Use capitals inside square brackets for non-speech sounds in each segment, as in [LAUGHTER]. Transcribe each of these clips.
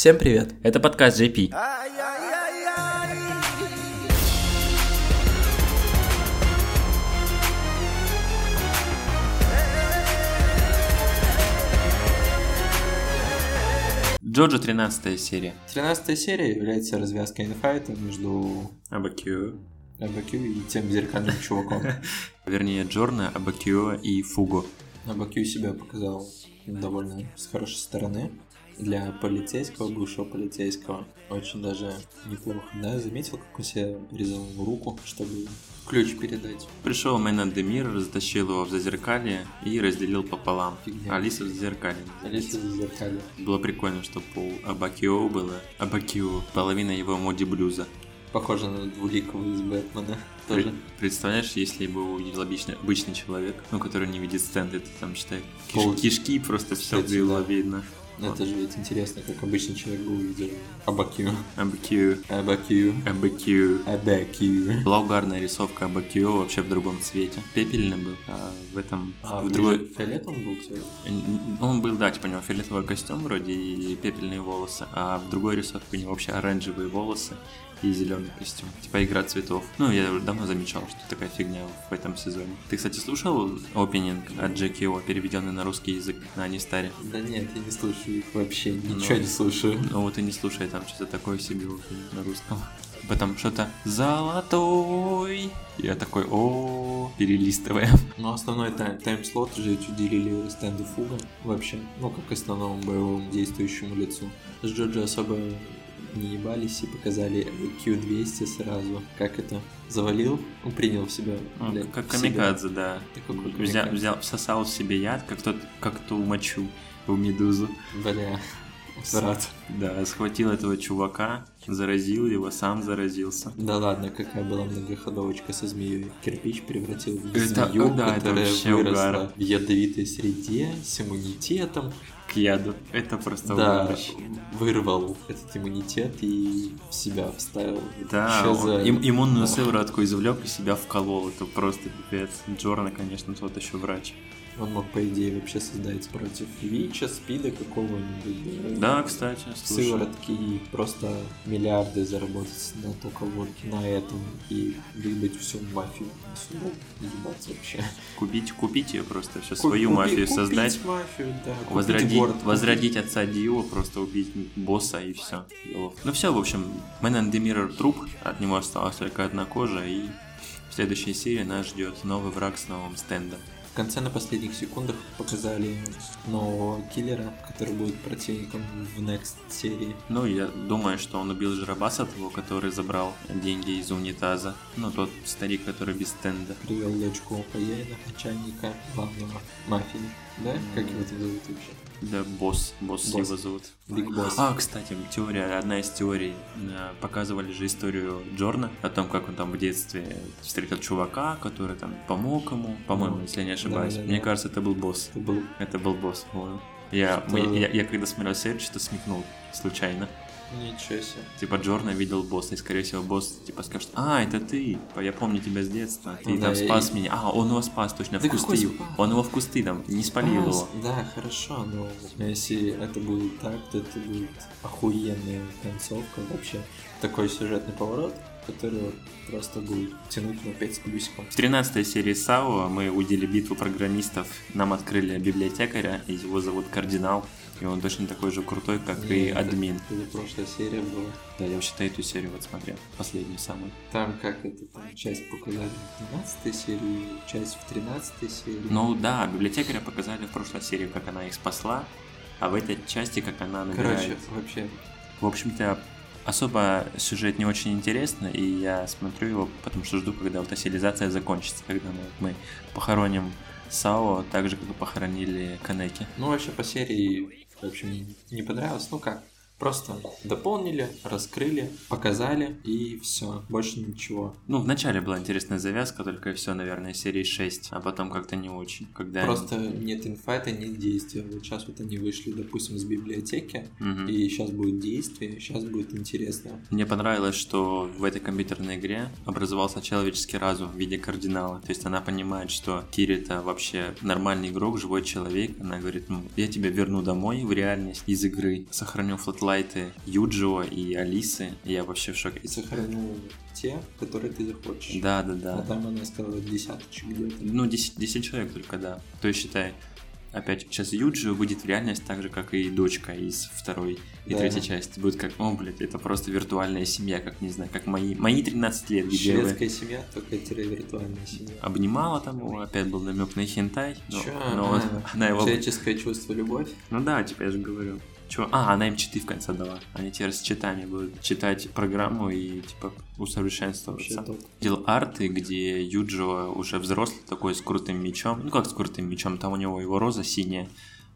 Всем привет! Это подкаст JP. Джоджо 13 серия. 13 серия является развязкой инфайта между Абакио. Абакю и тем зеркальным чуваком. [LAUGHS] Вернее, Джорна, Абакио и Фуго. Абакю себя показал довольно с хорошей стороны. Для полицейского, бывшего полицейского, очень даже неплохо. Да, заметил, как он себе резал руку, чтобы ключ передать. Пришел Мэн Демир, затащил его в зазеркалье и разделил пополам. Фигня. Алиса в зазеркалье. Алиса в зеркале. Было прикольно, что пол Абакио было. Абакио. Половина его моди блюза. Похоже на двуликого из Бэтмена. Тоже. Пред- Представляешь, если бы увидел обычный, обычный человек, ну, который не видит стенды, ты там, считай, киш- Пол- кишки просто все было да. видно. Ну, Это же ведь интересно, как обычный человек бы увидел Абакю. Абакио. Абакю. Абакио. Абакю. Была угарная рисовка Абакио вообще в другом цвете. Пепельный был, а в этом... А, в другой... фиолетовым был цвет? Он был, да, типа у него фиолетовый костюм вроде и пепельные волосы, а в другой рисовке у него вообще оранжевые волосы и зеленый костюм. Типа игра цветов. Ну, я уже давно замечал, что такая фигня в этом сезоне. Ты, кстати, слушал опенинг от Джеки О, переведенный на русский язык на Анистаре? Да нет, я не слушаю их вообще, ничего не слушаю. Ну вот и не слушай, там что-то такое себе опенинг на русском. Потом что-то «Золотой». Я такой о перелистывая. Но основной тайм- тайм-слот уже уделили стенду Фуга вообще, ну как основному боевому действующему лицу. С Джоджо особо не ебались и показали Q200 сразу. Как это? Завалил, ну, принял в себя. Ну, блядь, Как камикадзе, да. Такой как Взял, камикадзе. взял, всосал в себе яд, как тот, как ту мочу в медузу. Бля, брат. Да, схватил этого чувака, заразил его, сам заразился. Да ладно, какая была многоходовочка со змеей. Кирпич превратил в Это- змею, да, это которая вообще выросла угар. в ядовитой среде с иммунитетом. К яду. Это просто Да, угорщик. вырвал этот иммунитет и в себя вставил. Да, он за- им- иммунную сыворотку извлек и себя вколол. Это просто пипец. Джорна, конечно, тот еще врач. Он мог, по идее, вообще создать против ВИЧа, СПИДа какого-нибудь. Да, кстати, слушай. Сыворотки и просто миллиарды заработать на только вот на этом и выебать всю мафию на суду, ебаться вообще. Купить, купить ее просто, все Ку- свою купи- мафию купить создать. мафию, да. купить Возродить, город, купить- возродить отца Дио, просто убить босса и все. Ну все, в общем, Man and the Mirror труп, от него осталась только одна кожа, и в следующей серии нас ждет новый враг с новым стендом. В конце на последних секундах показали нового киллера, который будет противником в next серии. Ну, я думаю, что он убил Жиробаса того, который забрал деньги из унитаза. Ну, тот старик, который без стенда. Привел дочку хозяина, начальника главного мафии. Да? Как его зовут вообще? Да, босс, босс, Босс. его зовут. Биг Босс. А, кстати, теория, одна из теорий, э, показывали же историю Джорна, о том, как он там в детстве встретил чувака, который там помог ему, по-моему, Ну, если я не ошибаюсь. да, да, Мне да. кажется, это был босс. Это был Это был босс, понял. Я, мы- я, я когда смотрел серию, что смекнул случайно. Ничего себе. Типа Джорна видел босса, и скорее всего босс типа скажет, а, это ты, я помню тебя с детства, ты Ну там да, спас и- меня. А, он его спас точно, в Да какой кусты. спас? Он его в кусты там, не спалил А, его. Да, хорошо, но если это будет так, то это будет охуенная концовка вообще. Такой сюжетный поворот, который просто будет тянуть на 5 с плюсиком. В 13 серии САО мы удели битву программистов, нам открыли библиотекаря, его зовут Кардинал, и он точно такой же крутой, как и Не, это- админ. Это прошлая серия была. Да, я вообще-то эту серию вот смотрел, последнюю самую. Там как это, там часть показали в 12 серии, часть в 13 серии. Ну да, библиотекаря показали в прошлой серии, как она их спасла, а в этой части, как она набирает. Короче, вообще, В общем-то, особо сюжет не очень интересный, и я смотрю его, потому что жду, когда вот асилизация закончится, когда мы, мы похороним Сао, так же, как и похоронили Канеки. ну вообще по серии, в общем, не понравилось. Ну как, Просто дополнили, раскрыли, показали и все. Больше ничего. Ну, вначале была интересная завязка, только все, наверное, серии 6, а потом как-то не очень. Когда Просто нет инфайта, нет действия. Вот сейчас вот они вышли, допустим, с библиотеки, Мгм. и сейчас будет действие, сейчас будет интересно. Мне понравилось, что в этой компьютерной игре образовался человеческий разум в виде кардинала. То есть она понимает, что Кирито это вообще нормальный игрок, живой человек. Она говорит, ну, я тебя верну домой в реальность из игры, сохраню fluctlight ы Юджио и Алисы. И я вообще в шоке. И сохранил те, которые ты захочешь. Да, да, да. А там она сказала десяточек где-то. Ну, 10, 10 человек только, да. То есть, считай, опять сейчас Юджио выйдет в реальность так же, как и дочка из второй и Да. третьей части. Будет как, о, блядь, это просто виртуальная семья, как, не знаю, как мои, мои 13 лет, где вы Шведская семья, только тире виртуальная семья. обнимала там его, опять был намек на хентай, но, Чё? но А, она его... Человеческое чувство, любовь. Ну да, типа я же говорю. Чё? А, она им читы в конце дала. Они теперь с читами будут читать программу и, типа, усовершенствоваться. Видел арты, где Юджио уже взрослый такой с крутым мечом. Ну как с крутым мечом, там у него его роза синяя,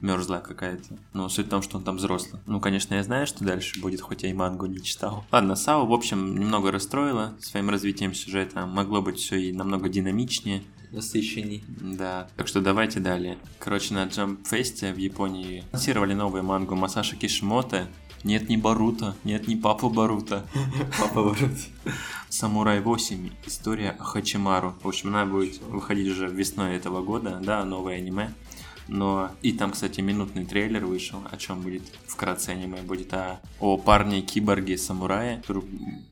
мерзлая какая-то. Но суть в том, что он там взрослый. Ну, конечно, я знаю, что дальше будет, хоть я и мангу не читал. Ладно, Сау, в общем, немного расстроила своим развитием сюжета. Могло быть все и намного динамичнее. Насыщенней. Да, так что давайте далее. Короче, на Jump Fest в Японии анонсировали новую мангу Масаши Кишимото. Нет ни Барута, нет ни Папа Барута. [LAUGHS] Папа ворот. Самурай 8. История о Хачимару. В общем, она будет выходить уже весной этого года, да, новое аниме. Но и там, кстати, минутный трейлер вышел, о чем будет вкратце аниме будет о, о парне киборге самурае.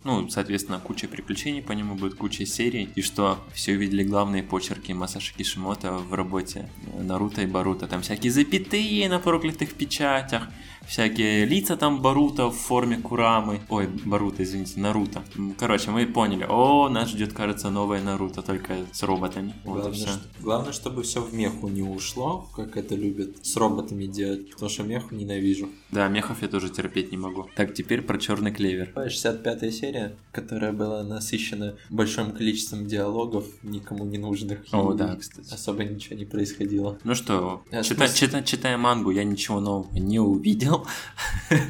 Ну, соответственно, куча приключений по нему будет, куча серий. И что все увидели главные почерки Масаши Кишимото в работе Наруто и Баруто. Там всякие запятые на проклятых печатях, всякие лица там Баруто в форме Курамы. Ой, Баруто, извините, Наруто. Короче, мы поняли. О, нас ждет, кажется, новое Наруто, только с роботами. Вот Главное, все. что- главное, чтобы все в меху не ушло, как это любят с роботами делать, потому что меху ненавижу. Да, мехов я тоже терпеть не могу. Так, теперь про черный клевер. 65 серия, которая была насыщена большим количеством диалогов, никому не нужных. О, да, кстати. Особо ничего не происходило. Ну что, А, чита- смысл? чита- читая мангу, я ничего нового не увидел.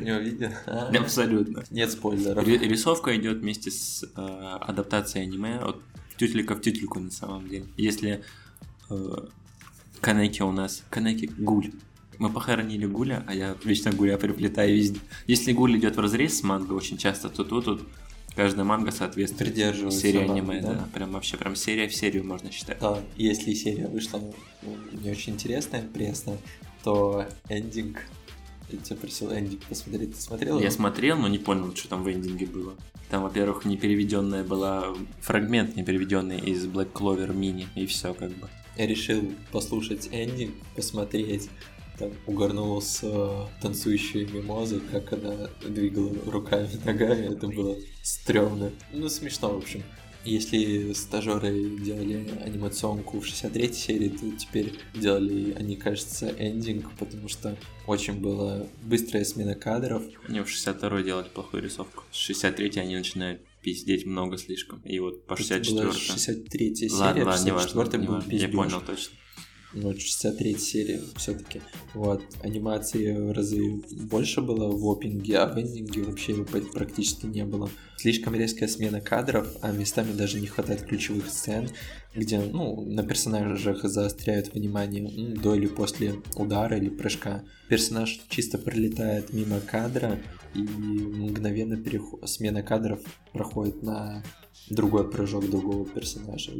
Не увидел? [LAUGHS] Абсолютно. Нет спойлеров. Ри- Рисовка идет вместе с э, адаптацией аниме от тютелька в тютельку на самом деле. Если э, Канеки у нас... Канеки Гуль. Мы похоронили Гуля, а я вечно Гуля приплетаю везде. Если Гуль идет в разрез с манго очень часто, то тут, тут каждая манга соответствует серии аниме, да? да? Прям вообще, прям серия в серию можно считать. Да, если серия вышла ну, не очень интересная, пресная, то эндинг... Я тебя просил эндинг посмотреть. Ты смотрел? Я смотрел, но не понял, что там в эндинге было. Там, во-первых, не переведенная была фрагмент, не переведенный из Black Clover Mini, и все как бы. Я решил послушать эндинг, посмотреть. Там угорнул с э, танцующей мимозой, как она двигала руками, ногами. Это было стрёмно. Ну, смешно, в общем. Если стажеры делали анимационку в 63 серии, то теперь делали они, кажется, эндинг, потому что очень была быстрая смена кадров. Они в 62 делали плохую рисовку. С 63 они начинают пиздеть много слишком. И вот по Тут 64 была 63 серия, Ладно, ладно, не 64 важно. не был важно. Я понял точно. Ну, 63 серия все-таки. Вот, анимации в разы больше было в опинге, а в эндинге вообще практически не было. Слишком резкая смена кадров, а местами даже не хватает ключевых сцен, где, ну, на персонажах заостряют внимание м, до или после удара или прыжка. Персонаж чисто пролетает мимо кадра, и мгновенно переход... смена кадров проходит на другой прыжок другого персонажа.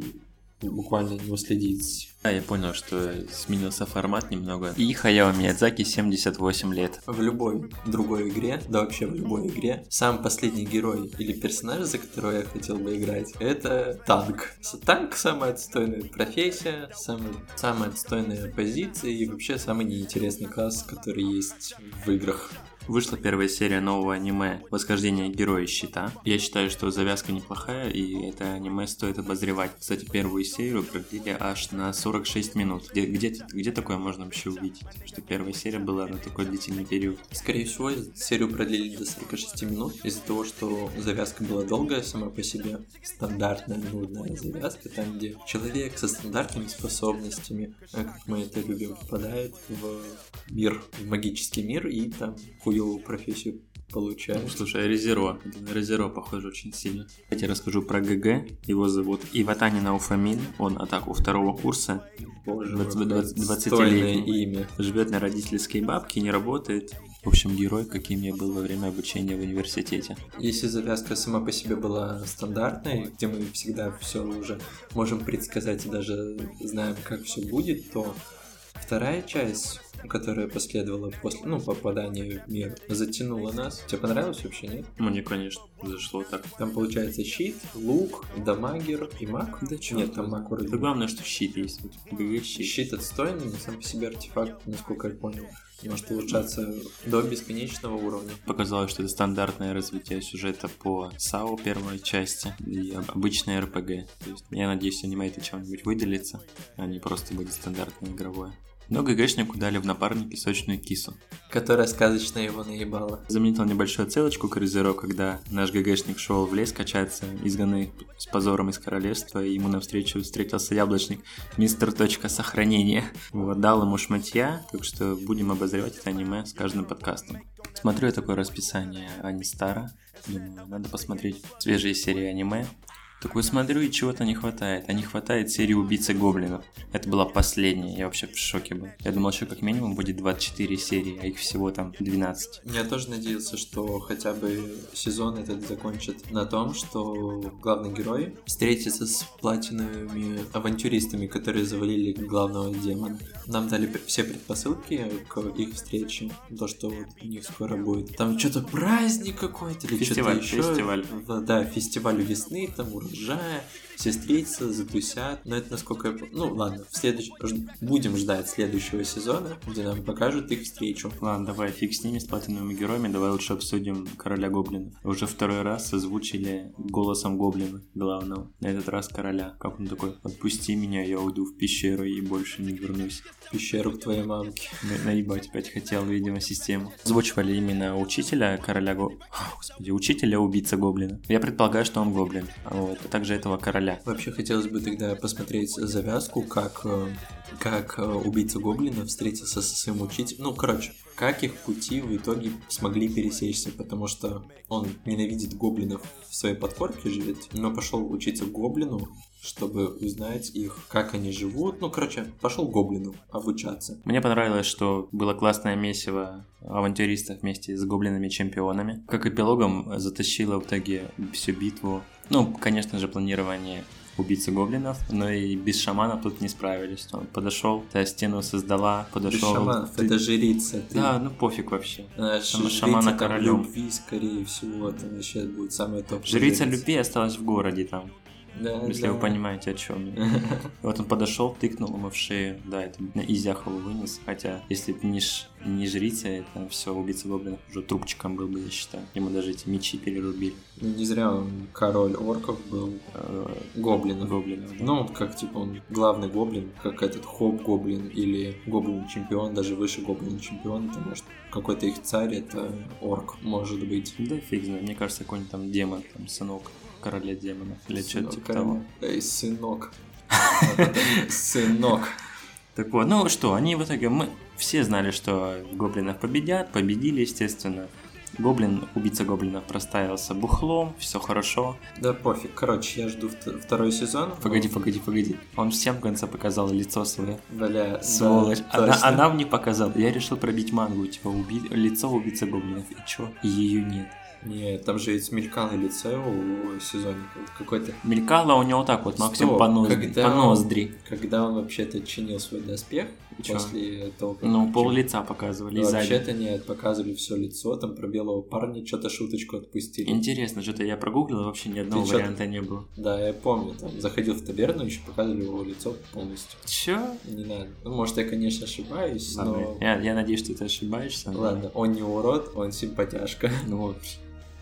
Буквально не уследить Да, я понял, что сменился формат немного. И Хаяо Миядзаки 78 лет. В любой другой игре, да вообще в любой игре, сам последний герой или персонаж, за которого я хотел бы играть, это танк. Танк самая отстойная профессия, самая, самая отстойная позиция и вообще самый неинтересный класс, который есть в играх. Вышла первая серия нового аниме «Восхождение героя щита». Я считаю, что завязка неплохая, и это аниме стоит обозревать. Кстати, первую серию продлили аж на 46 минут. Где, где, где такое можно вообще увидеть? Что первая серия была на такой длительный период. Скорее всего, серию продлили до 46 минут из-за того, что завязка была долгая сама по себе. Стандартная, нудная завязка, там, где человек со стандартными способностями, а как мы это любим, попадает в мир, в магический мир и там хуевую профессию получает. Ну, слушай, Резеро. Это Резеро похоже очень сильно. Я тебе расскажу про ГГ. Его зовут Иватани Науфамин. Он атаку второго курса. Боже, двадцать- мой, двадцать- как двадцатилетний. стойное имя. Живет на родительской бабке, не работает. В общем, герой, каким я был во время обучения в университете. Если завязка сама по себе была стандартной, где мы всегда все уже можем предсказать и даже знаем, как все будет, то вторая часть которая последовала после, ну, попадания в мир, затянула нас. Тебе понравилось вообще, нет? Мне, конечно, зашло так. Там получается щит, лук, дамагер и маг. Да чё Нет, там маг вроде. Да главное, что щит есть. Вот щит. Щит отстойный, но сам по себе артефакт, насколько я понял, может улучшаться до бесконечного уровня. Показалось, что это стандартное развитие сюжета по САУ первой части и об- обычное РПГ. То есть я надеюсь, аниме это чем-нибудь выделится, а не просто будет стандартное игровое. Но ГГшнику дали в напарники сочную кису. Которая сказочно его наебала. Заметил небольшую отсылочку к Резеро, когда наш ГГшник шел в лес качаться, изгнанный с позором из королевства, и ему навстречу встретился яблочник Мистер Точка Сохранения. Вот, дал ему шматья, так что будем обозревать это аниме с каждым подкастом. Смотрю я такое расписание Анистара, думаю, надо посмотреть свежие серии аниме. Такой смотрю, и чего-то не хватает. А не хватает серии «Убийцы гоблинов». Это была последняя, я вообще в шоке был. Я думал, что как минимум будет 24 серии, а их всего там 12. Я тоже надеялся, что хотя бы сезон этот закончит на том, что главный герой встретится с платиновыми авантюристами, которые завалили главного демона. Нам дали все предпосылки к их встрече. То, что вот у них скоро будет. Там что-то праздник какой-то или что-то еще. фестиваль. Да, фестиваль весны, там урожая. Все встретятся, затусят. Но это насколько я... Ну, ладно, в следующем... ж- Будем ждать следующего сезона, где нам покажут их встречу. Ладно, давай фиг с ними, с платиновыми героями, давай лучше обсудим Короля Гоблинов. Уже второй раз озвучили голосом Гоблина главного. На этот раз короля. Как он такой, отпусти меня, я уйду в пещеру и больше не вернусь. пещеру к твоей мамке. На- Наебать опять хотел, видимо, систему. Озвучивали именно учителя короля Го... А, Господи, учителя убийца Гоблина. Я предполагаю, что он Гоблин. Вот, а также этого короля. Вообще хотелось бы тогда посмотреть завязку, как, э, как э, убийца гоблина встретился со своим учителем. Ну, короче, как их пути в итоге смогли пересечься, потому что он ненавидит гоблинов в своей подкорке живет, но пошел учиться гоблину, чтобы узнать их, как они живут. Ну, короче, пошел гоблину обучаться. Мне понравилось, что было классное месиво авантюристов вместе с гоблинами-чемпионами. Как эпилогом затащило в итоге всю битву. Ну, конечно же, планирование убийцы гоблинов, но и без шаманов тут не справились. Он подошел, та стену создала, Без подошел. шаманов, ты- это жрица. Ты, Да, ну пофиг вообще. э, Там жрица шамана королем. любви, скорее всего, там вообще будет самая топ. Жрица любви осталась в городе там, Да, если да. вы понимаете, о чем я. [LAUGHS] Вот он подошел, тыкнул ему в шею, да, это на изях его вынес, хотя если бы не, ш- не жрица, это все, убийца гоблинов уже трубчиком был бы, я считаю. Ему даже эти мечи перерубили. Ну, Не зря он король орков был, Э, гоблинов. Гоблинов. да. Ну, вот как, типа, он главный гоблин, как этот хоп-гоблин или гоблин-чемпион, даже выше гоблин-чемпион, это может какой-то их царь, это орк, может быть. Да фиг знает, мне кажется, какой-нибудь там демон, там сынок короля демонов или что-то типа короля. того. Эй, сынок. [LAUGHS] Сынок. Так вот, ну что, они в итоге, мы все знали, что гоблинов победят, победили, естественно. Гоблин, убийца гоблинов проставился бухлом, все хорошо. Да пофиг, короче, я жду вт- второй сезон. Погоди, погоди, погоди. Он всем в конце показал лицо свое. Бля, да, Сволочь. она, точно. а нам не показал. Я решил пробить мангу, типа, уби... лицо убийцы гоблинов. И чё? И ее нет. Нет, там же ведь смелькало лицо у сезоне какой-то. Мелькало у него так вот, максимум Стоп, по, ноздри. когда по он- ноздри. Когда он вообще-то чинил свой доспех Чё? после того, как... Ну, пол лица показывали сзади. Вообще-то нет, показывали все лицо, там про белого парня что-то шуточку отпустили. Интересно, что-то я прогуглил, вообще ни одного Ты варианта не было. Да, я помню, там заходил в таверну, еще показывали его лицо полностью. Чё? Не надо. Ну, может, я, конечно, ошибаюсь, Ладно, но... я, я надеюсь, что ты ошибаешься. но- Ладно, он не урод, он симпатяшка. Ну вот.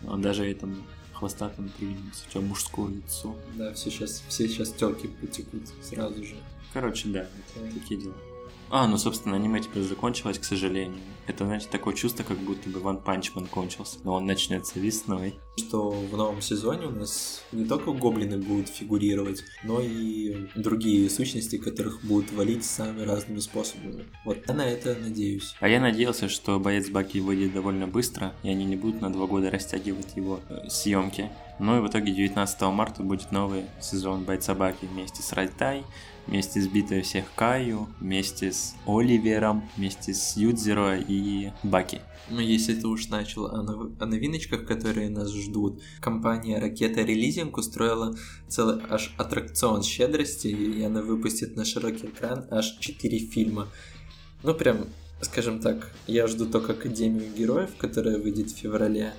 Он даже этому хвостатому придвинулся. У тебя мужское лицо. Да, все сейчас, все сейчас телки потекут сразу же. Короче, да, такие дела. А, ну, собственно, аниме теперь закончилось, к сожалению. Это, знаете, такое чувство, как будто бы One Punch Man кончился. Но он начнется весной. Что в новом сезоне у нас не только гоблины будут фигурировать, но и другие сущности, которых будут валить самыми разными способами. Вот я на это надеюсь. А я надеялся, что боец Баки выйдет довольно быстро, и они не будут на два года растягивать его э, съемки. Ну и в итоге 19 марта будет новый сезон бойца Баки вместе с Райтай, вместе с битвой всех Каю, вместе с Оливером, вместе с Юдзеро и Баки. Ну, если ты уж начал о, нов- о новиночках, которые нас ждут, компания Ракета Релизинг устроила целый аж аттракцион щедрости, и она выпустит на широкий экран аж 4 фильма. Ну, прям скажем так, я жду только Академию героев, которая выйдет в феврале.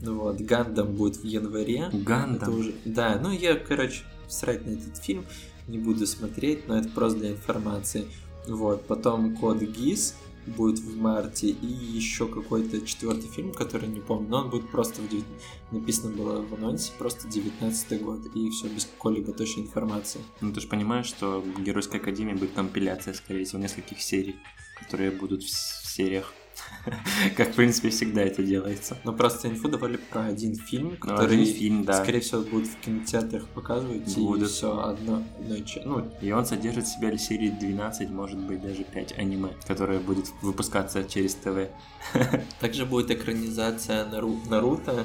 Ну вот, Гандам будет в январе. Гандам? Это уже... Да, ну я, короче, срать на этот фильм не буду смотреть, но это просто для информации. Вот, потом Код Гис будет в марте, и еще какой-то четвертый фильм, который не помню, но он будет просто в 9... написано было в анонсе, просто 19 год, и все без какой-либо точной информации. Ну ты же понимаешь, что в Геройской Академии будет компиляция, скорее всего, нескольких серий, которые будут в сериях. [LAUGHS] Как, в принципе, всегда это делается. Но просто инфу давали про один фильм, который, один фильм, да. скорее всего, будет в кинотеатрах показывать, и Будут. все одно, и че- Ну, И он содержит в себе серии 12, может быть, даже 5 аниме, которые будет выпускаться через ТВ. [LAUGHS] также будет экранизация Нару- Наруто.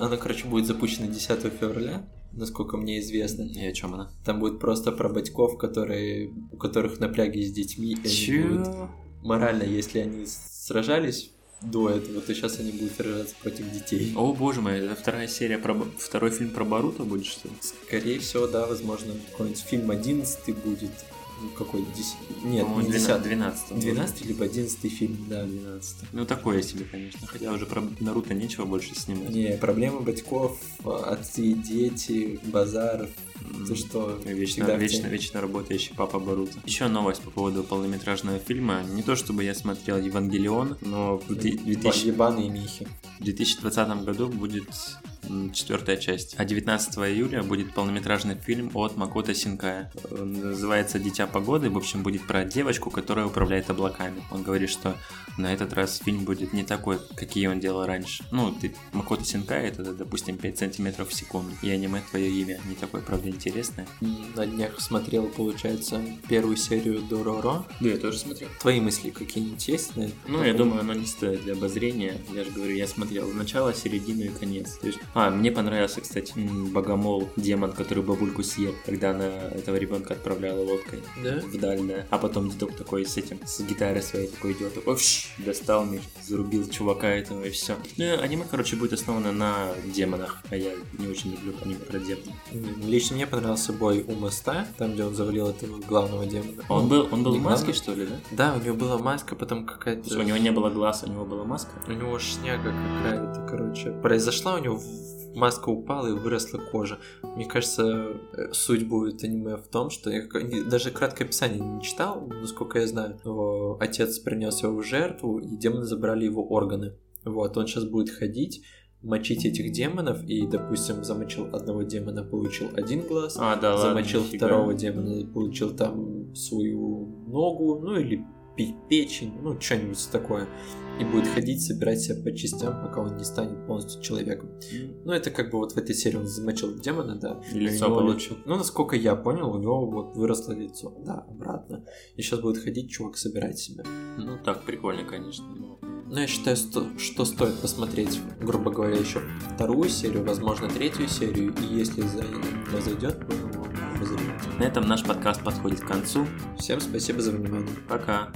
Она, короче, будет запущена 10 февраля, насколько мне известно. И о чем она? Там будет просто про батьков, которые, у которых напряги с детьми. и они будут- Чё? Морально, если они сражались до этого, то сейчас они будут сражаться против детей. О боже мой, это вторая серия про... Второй фильм про Баруто будет, что ли? Скорее всего, да, возможно, какой-нибудь фильм 11 будет. Ну, какой 10... Нет, По-моему, не 12, 10. 12. 12 либо 11 фильм, да. 12. Ну, такое себе, конечно. Хотя уже про Наруто нечего больше снимать. Не, проблемы батьков, отцы и дети, базар, ты что, Вечно, всегда вечно, вечно работающий папа Баруто. Еще новость по поводу полнометражного фильма. Не то чтобы я смотрел Евангелион, но в две- 2000 Ебаные михи. в 2020 году будет четвертая часть. А 19 июля будет полнометражный фильм от Макото Синкая. Он называется «Дитя погоды». В общем, будет про девочку, которая управляет облаками. Он говорит, что на этот раз фильм будет не такой, какие он делал раньше. Ну, ты, Макото Синкай это, допустим, 5 сантиметров в секунду. И аниме «Твое имя» не такое, правда, интересное. На днях смотрел, получается, первую серию Дороро. Да, я тоже смотрел. Твои мысли какие-нибудь есть на? Ну, я думаю, оно не стоит для обозрения. Я же говорю, я смотрел начало, середину и конец. То есть- А, мне понравился, кстати, Богомол, демон, который бабульку съел, когда она этого ребенка отправляла лодкой Да? вдаль, да. А потом дедок такой с этим, с гитарой своей такой идет, такой, «Вш!» достал меч, зарубил чувака этого и все. Ну, аниме, короче, будет основано на демонах, а я не очень люблю аниме про демонов. Лично мне понравился бой у моста, там, где он завалил этого главного демона. Он был, он был не в маске, главный. что ли, да? Да, у него была маска, потом какая-то... У него не было глаз, у него была маска? У него шняга какая-то, короче, произошла, у него в- маска упала и выросла кожа. Мне кажется, э, суть будет аниме в том, что я даже краткое описание не читал, насколько я знаю. Его отец принес его в жертву, и демоны забрали его органы. Вот, он сейчас будет ходить, мочить этих демонов, и, допустим, замочил одного демона, получил один глаз, А, да ладно. замочил нифига. второго демона, получил там свою ногу, ну или пи- печень, ну что-нибудь такое. И будет ходить, собирать себя по частям, пока он не станет полностью человеком. Ну, это как бы вот в этой серии он замочил демона, да. И лицо получил. Ну, насколько я понял, у него вот выросло лицо, да, обратно. И сейчас будет ходить чувак собирать себя. Ну так, прикольно, конечно. Но я считаю, сто- что стоит посмотреть, грубо говоря, еще вторую серию, возможно, третью серию, и если за- зайдет, то его. На этом наш подкаст подходит к концу. Всем спасибо за внимание. Пока.